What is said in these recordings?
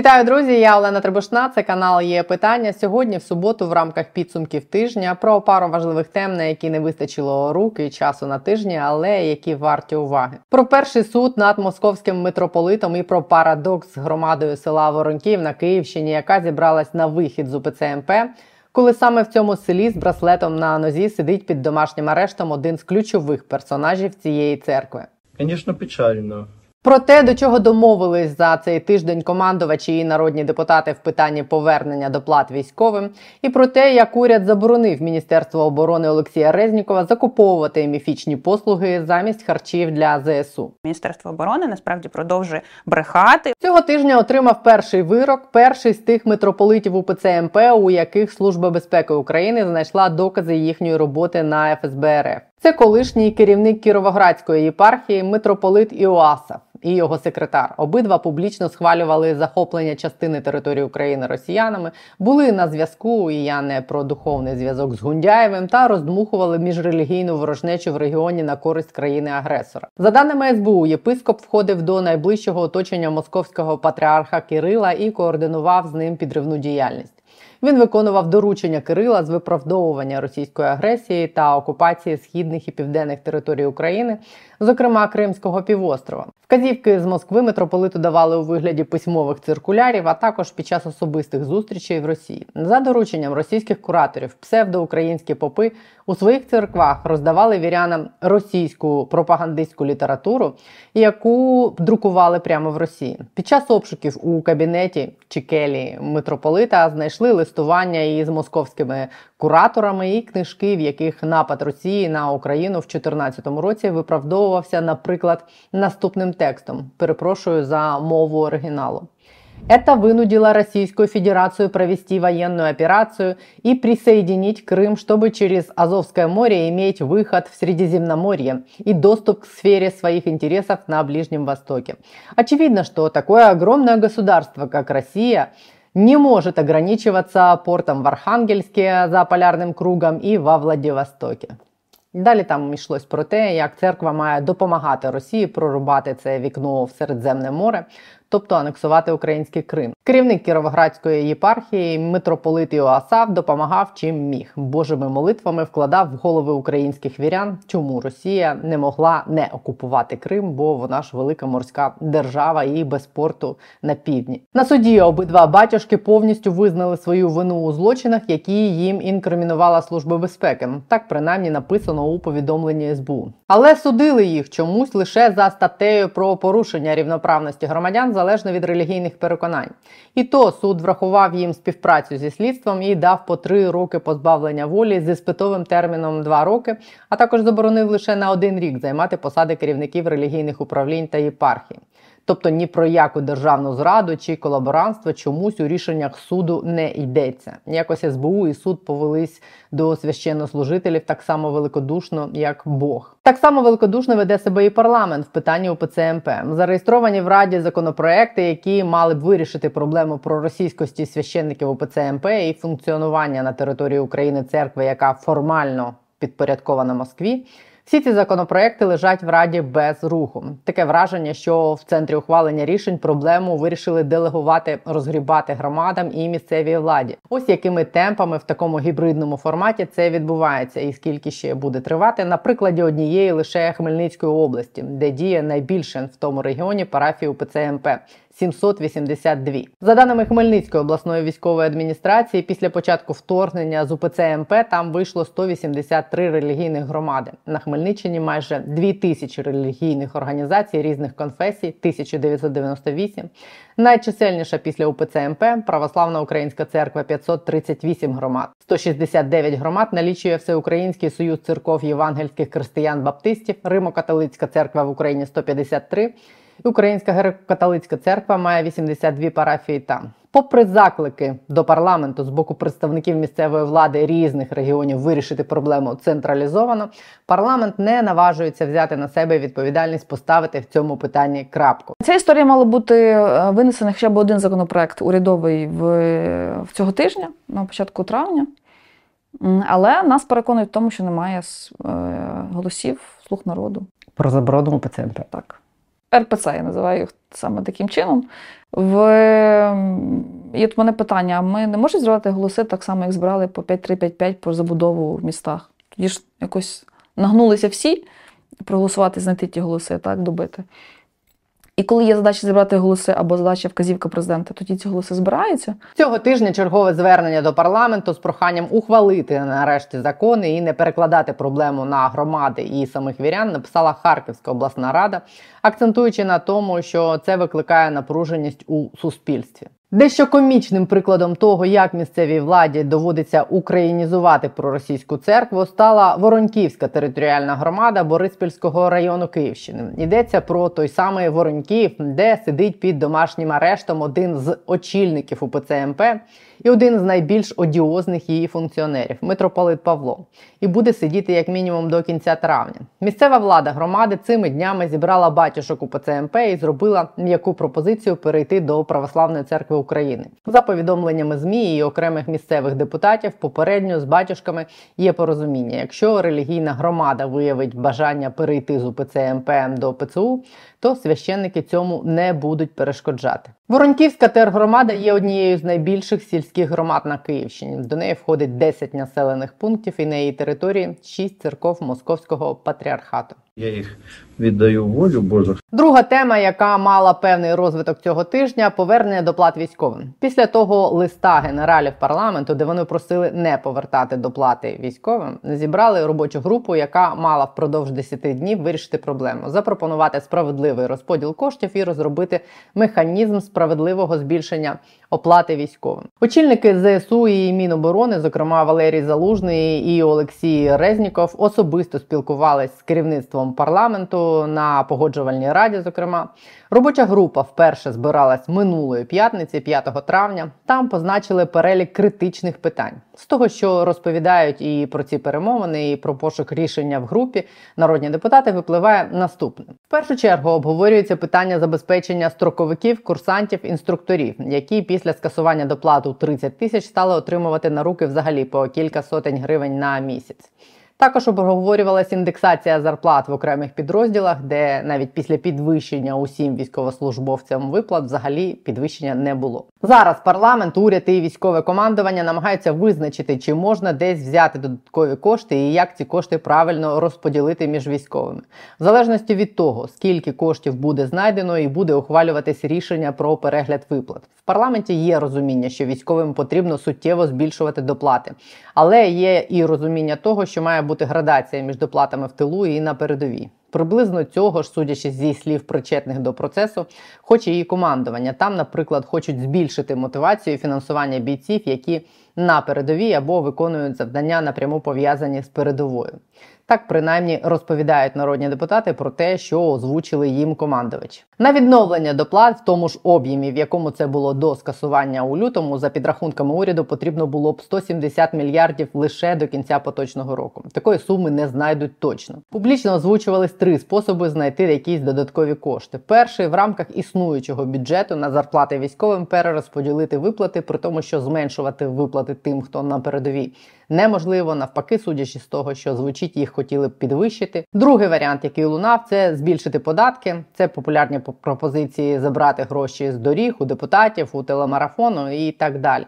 Вітаю, друзі! Я Олена Требушна. Це канал є питання. Сьогодні, в суботу, в рамках підсумків тижня, про пару важливих тем, на які не вистачило руки часу на тижні, але які варті уваги. Про перший суд над московським митрополитом і про парадокс з громадою села Воронків на Київщині, яка зібралась на вихід з УПЦ МП. Коли саме в цьому селі з браслетом на нозі сидить під домашнім арештом один з ключових персонажів цієї церкви. Звісно, печально. Про те, до чого домовились за цей тиждень командувачі і народні депутати в питанні повернення доплат військовим, і про те, як уряд заборонив Міністерство оборони Олексія Резнікова закуповувати міфічні послуги замість харчів для ЗСУ. Міністерство оборони насправді продовжує брехати. Цього тижня отримав перший вирок, перший з тих митрополитів УПЦ МП, у яких Служба безпеки України знайшла докази їхньої роботи на ФСБ РФ. Це колишній керівник Кіровоградської єпархії митрополит Іоасав і його секретар. Обидва публічно схвалювали захоплення частини території України росіянами, були на зв'язку. І я не про духовний зв'язок з Гундяєвим та роздмухували міжрелігійну ворожнечу в регіоні на користь країни-агресора. За даними СБУ, єпископ входив до найближчого оточення московського патріарха Кирила і координував з ним підривну діяльність. Він виконував доручення Кирила з виправдовування російської агресії та окупації східних і південних територій України, зокрема Кримського півострова. Вказівки з Москви митрополиту давали у вигляді письмових циркулярів, а також під час особистих зустрічей в Росії. За дорученням російських кураторів, псевдоукраїнські попи у своїх церквах роздавали вірянам російську пропагандистську літературу, яку друкували прямо в Росії. Під час обшуків у кабінеті Чікелі митрополита знайшли листування із московськими кураторами і книжки, в яких напад Росії на Україну в 2014 році виправдовувався, наприклад, наступним текстом. Перепрошую за мову оригіналу. Это вынудило Российскую Федерацию провести военную операцию и присоединить Крым, чтобы через Азовское море иметь выход в Средиземноморье и доступ к сфере своих интересов на Ближнем Востоке. Очевидно, что такое огромное государство, как Россия, не может ограничиваться портом в Архангельске за полярным кругом и во Владивостоке. Далі там йшлось про те, як церква має допомагати Росії прорубати це вікно в Середземне море, тобто анексувати український Крим. Керівник Кіровоградської єпархії, митрополит Іоасав допомагав чим міг. Божими молитвами вкладав в голови українських вірян, чому Росія не могла не окупувати Крим, бо вона ж велика морська держава і без порту на півдні. На суді обидва батюшки повністю визнали свою вину у злочинах, які їм інкримінувала служба безпеки. Так принаймні написано у повідомленні СБУ. Але судили їх чомусь лише за статтею про порушення рівноправності громадян залежно від релігійних переконань. І то суд врахував їм співпрацю зі слідством і дав по три роки позбавлення волі з спитовим терміном два роки, а також заборонив лише на один рік займати посади керівників релігійних управлінь та єпархій. Тобто ні про яку державну зраду чи колаборантство чомусь у рішеннях суду не йдеться. Якось СБУ і суд повелись до священнослужителів так само великодушно, як Бог. Так само великодушно веде себе і парламент в питанні УПЦ МП. Зареєстровані в Раді законопроекти, які мали б вирішити проблему про російськості священників УПЦ МП і функціонування на території України церкви, яка формально підпорядкована Москві. Всі ці законопроекти лежать в раді без руху. Таке враження, що в центрі ухвалення рішень проблему вирішили делегувати, розгрібати громадам і місцевій владі. Ось якими темпами в такому гібридному форматі це відбувається, і скільки ще буде тривати на прикладі однієї лише Хмельницької області, де діє найбільше в тому регіоні парафії УПЦ МП. 782. За даними Хмельницької обласної військової адміністрації, після початку вторгнення з УПЦ МП там вийшло 183 релігійних громади. На Хмельниччині майже 2000 релігійних організацій різних конфесій, 1998. Найчисельніша після УПЦ МП Православна Українська церква 538 громад. 169 громад налічує Всеукраїнський союз церков євангельських християн-баптистів, Римо-католицька церква в Україні 153. Українська греко-католицька церква має 82 парафії там. Попри заклики до парламенту з боку представників місцевої влади різних регіонів вирішити проблему централізовано, парламент не наважується взяти на себе відповідальність поставити в цьому питанні крапку. Ця історія мала бути е, винесений хоча б один законопроект урядовий в, в цього тижня, на початку травня. Але нас переконують в тому, що немає е, голосів слух народу. Про заборону МП. Так. РПЦ я називаю їх саме таким чином. В... І от мене питання: а ми не можемо збирати голоси так само, як збирали по 5-3-5-5 про забудову в містах? Тоді ж якось нагнулися всі проголосувати, знайти ті голоси, так, добити. І коли є задача зібрати голоси або задача вказівка президента, тоді ці голоси збираються. Цього тижня чергове звернення до парламенту з проханням ухвалити нарешті закони і не перекладати проблему на громади і самих вірян. Написала Харківська обласна рада, акцентуючи на тому, що це викликає напруженість у суспільстві. Дещо комічним прикладом того, як місцевій владі доводиться українізувати проросійську церкву, стала Вороньківська територіальна громада Бориспільського району Київщини. Йдеться про той самий Вороньків, де сидить під домашнім арештом один з очільників УПЦ МП і один з найбільш одіозних її функціонерів митрополит Павло, і буде сидіти як мінімум до кінця травня. Місцева влада громади цими днями зібрала батюшок УПЦ МП і зробила м'яку пропозицію перейти до православної церкви України. За повідомленнями змі і окремих місцевих депутатів, попередньо з батюшками є порозуміння. Якщо релігійна громада виявить бажання перейти з УПЦ МП до ПЦУ, то священники цьому не будуть перешкоджати. Воронківська тергромада є однією з найбільших сільських громад на Київщині. До неї входить 10 населених пунктів і на її території 6 церков Московського патріархату. Я їх віддаю волю Божу. Друга тема, яка мала певний розвиток цього тижня, повернення доплат військовим. Після того листа генералів парламенту, де вони просили не повертати доплати військовим, зібрали робочу групу, яка мала впродовж 10 днів вирішити проблему, запропонувати справедливий розподіл коштів і розробити механізм справедливого збільшення оплати військовим. Очільники ЗСУ і Міноборони, зокрема Валерій Залужний і Олексій Резніков, особисто спілкувались з керівництвом парламенту на погоджувальній раді. Зокрема, робоча група вперше збиралась минулої п'ятниці, 5 травня. Там позначили перелік критичних питань з того, що розповідають і про ці перемовини, і про пошук рішення в групі. Народні депутати випливає наступне: в першу чергу обговорюється питання забезпечення строковиків, курсантів, інструкторів, які після скасування доплату 30 тисяч стали отримувати на руки взагалі по кілька сотень гривень на місяць. Також обговорювалася індексація зарплат в окремих підрозділах, де навіть після підвищення усім військовослужбовцям виплат взагалі підвищення не було. Зараз парламент, уряд і військове командування намагаються визначити, чи можна десь взяти додаткові кошти і як ці кошти правильно розподілити між військовими, в залежності від того, скільки коштів буде знайдено, і буде ухвалюватись рішення про перегляд виплат. В парламенті є розуміння, що військовим потрібно суттєво збільшувати доплати, але є і розуміння того, що має бути градація між доплатами в тилу і на передовій. Приблизно цього ж, судячи зі слів причетних до процесу, хоче і командування. Там, наприклад, хочуть збільшити мотивацію фінансування бійців, які на передовій або виконують завдання напряму пов'язані з передовою. Так принаймні розповідають народні депутати про те, що озвучили їм командувачі. На відновлення доплат в тому ж об'ємі, в якому це було до скасування у лютому, за підрахунками уряду потрібно було б 170 мільярдів лише до кінця поточного року. Такої суми не знайдуть точно. Публічно озвучувались три способи знайти якісь додаткові кошти. Перший в рамках існуючого бюджету на зарплати військовим перерозподілити виплати, при тому, що зменшувати виплати тим, хто на передовій неможливо, навпаки, судячи з того, що звучить, їх хотіли б підвищити. Другий варіант, який лунав, це збільшити податки. Це популярні пропозиції забрати гроші з доріг у депутатів, у телемарафону і так далі.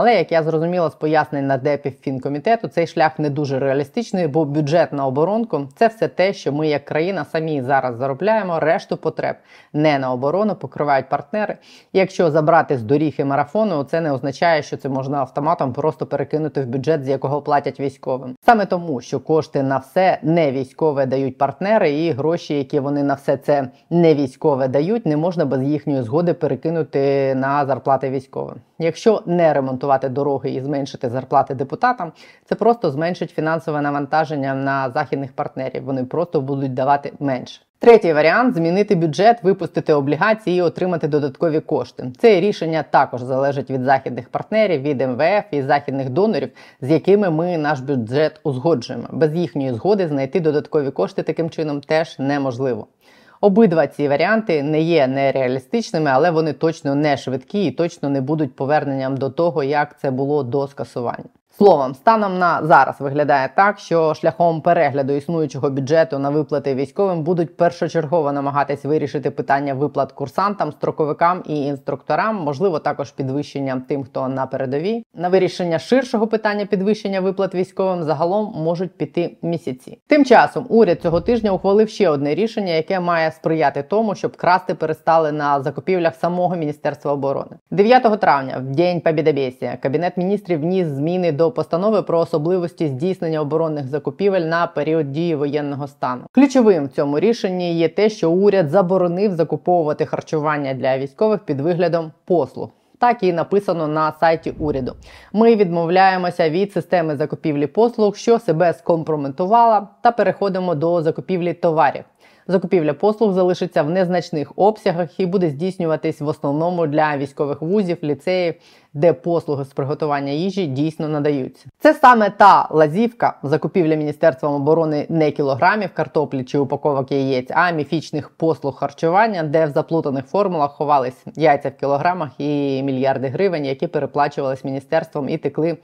Але як я зрозуміла з пояснень на депів фінкомітету, цей шлях не дуже реалістичний, бо бюджет на оборонку це все те, що ми як країна самі зараз заробляємо. Решту потреб не на оборону покривають партнери. І якщо забрати з доріг і марафону, це не означає, що це можна автоматом просто перекинути в бюджет, з якого платять військовим. Саме тому, що кошти на все не військове дають партнери, і гроші, які вони на все це не військове дають, не можна без їхньої згоди перекинути на зарплати військовим. Якщо не ремонтувати дороги і зменшити зарплати депутатам, це просто зменшить фінансове навантаження на західних партнерів. Вони просто будуть давати менше. Третій варіант змінити бюджет, випустити облігації і отримати додаткові кошти. Це рішення також залежить від західних партнерів, від МВФ і західних донорів, з якими ми наш бюджет узгоджуємо. Без їхньої згоди знайти додаткові кошти таким чином теж неможливо. Обидва ці варіанти не є нереалістичними, але вони точно не швидкі і точно не будуть поверненням до того, як це було до скасування. Словом, станом на зараз виглядає так, що шляхом перегляду існуючого бюджету на виплати військовим будуть першочергово намагатись вирішити питання виплат курсантам, строковикам і інструкторам, можливо, також підвищення тим, хто на передовій. На вирішення ширшого питання підвищення виплат військовим загалом можуть піти місяці. Тим часом уряд цього тижня ухвалив ще одне рішення, яке має сприяти тому, щоб красти перестали на закупівлях самого міністерства оборони. 9 травня, в день Побєдобєсія, кабінет міністрів вніс зміни до постанови про особливості здійснення оборонних закупівель на період дії воєнного стану. Ключовим в цьому рішенні є те, що уряд заборонив закуповувати харчування для військових під виглядом послуг. Так і написано на сайті уряду. Ми відмовляємося від системи закупівлі послуг, що себе скомпрометувала, та переходимо до закупівлі товарів. Закупівля послуг залишиться в незначних обсягах і буде здійснюватись в основному для військових вузів, ліцеїв, де послуги з приготування їжі дійсно надаються. Це саме та лазівка закупівля Міністерством оборони не кілограмів картоплі чи упаковок яєць, а міфічних послуг харчування, де в заплутаних формулах ховались яйця в кілограмах і мільярди гривень, які переплачувались міністерством і текли.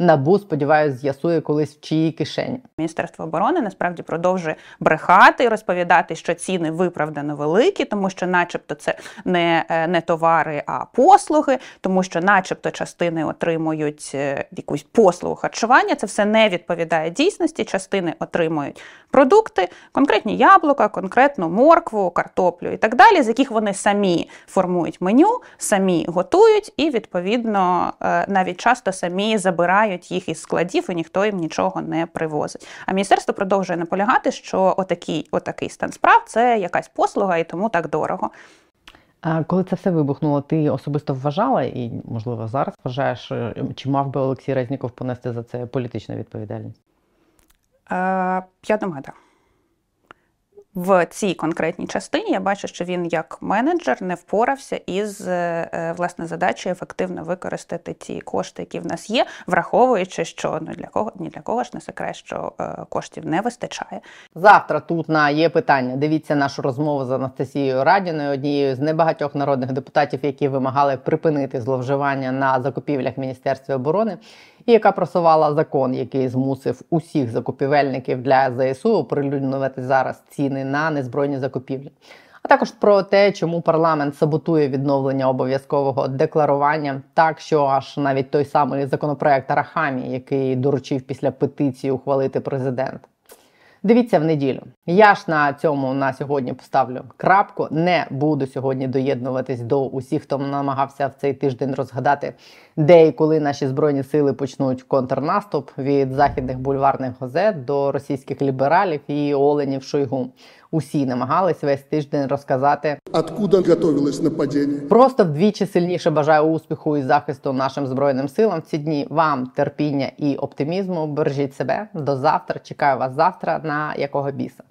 Набу, сподіваюсь, з'ясує колись в чиїй кишені. Міністерство оборони насправді продовжує брехати і розповідати, що ціни виправдано великі, тому що, начебто, це не, е, не товари, а послуги, тому що, начебто, частини отримують е, якусь послугу харчування. Це все не відповідає дійсності. Частини отримують продукти, конкретні яблука, конкретну моркву, картоплю і так далі, з яких вони самі формують меню, самі готують і відповідно е, навіть часто самі забирають їх із складів, і ніхто їм нічого не привозить. А міністерство продовжує наполягати, що отакий, отакий стан справ це якась послуга і тому так дорого. А коли це все вибухнуло, ти особисто вважала і, можливо, зараз вважаєш, е, чи мав би Олексій Резніков понести за це політичну відповідальність? Е, я думаю, так. В цій конкретній частині я бачу, що він як менеджер не впорався із е, власне задачею ефективно використати ті кошти, які в нас є, враховуючи, що ну для кого ні для кого ж не секрет, що е, коштів не вистачає. Завтра тут на є питання. Дивіться нашу розмову з Анастасією Радіною, однією з небагатьох народних депутатів, які вимагали припинити зловживання на закупівлях Міністерства оборони, і яка просувала закон, який змусив усіх закупівельників для ЗСУ оприлюднювати зараз ціни на незбройні закупівлі. А також про те, чому парламент саботує відновлення обов'язкового декларування, так що аж навіть той самий законопроект Арахамі, який доручив після петиції ухвалити президент. Дивіться в неділю. Я ж на цьому на сьогодні поставлю крапку. Не буду сьогодні доєднуватись до усіх, хто намагався в цей тиждень розгадати, де і коли наші збройні сили почнуть контрнаступ від західних бульварних газет до російських лібералів і оленів Шойгу. Усі намагались весь тиждень розказати, откуда готовилось нападение. Просто вдвічі сильніше бажаю успіху і захисту нашим збройним силам в ці дні. Вам терпіння і оптимізму. Бережіть себе до завтра. Чекаю вас завтра. На якого біса.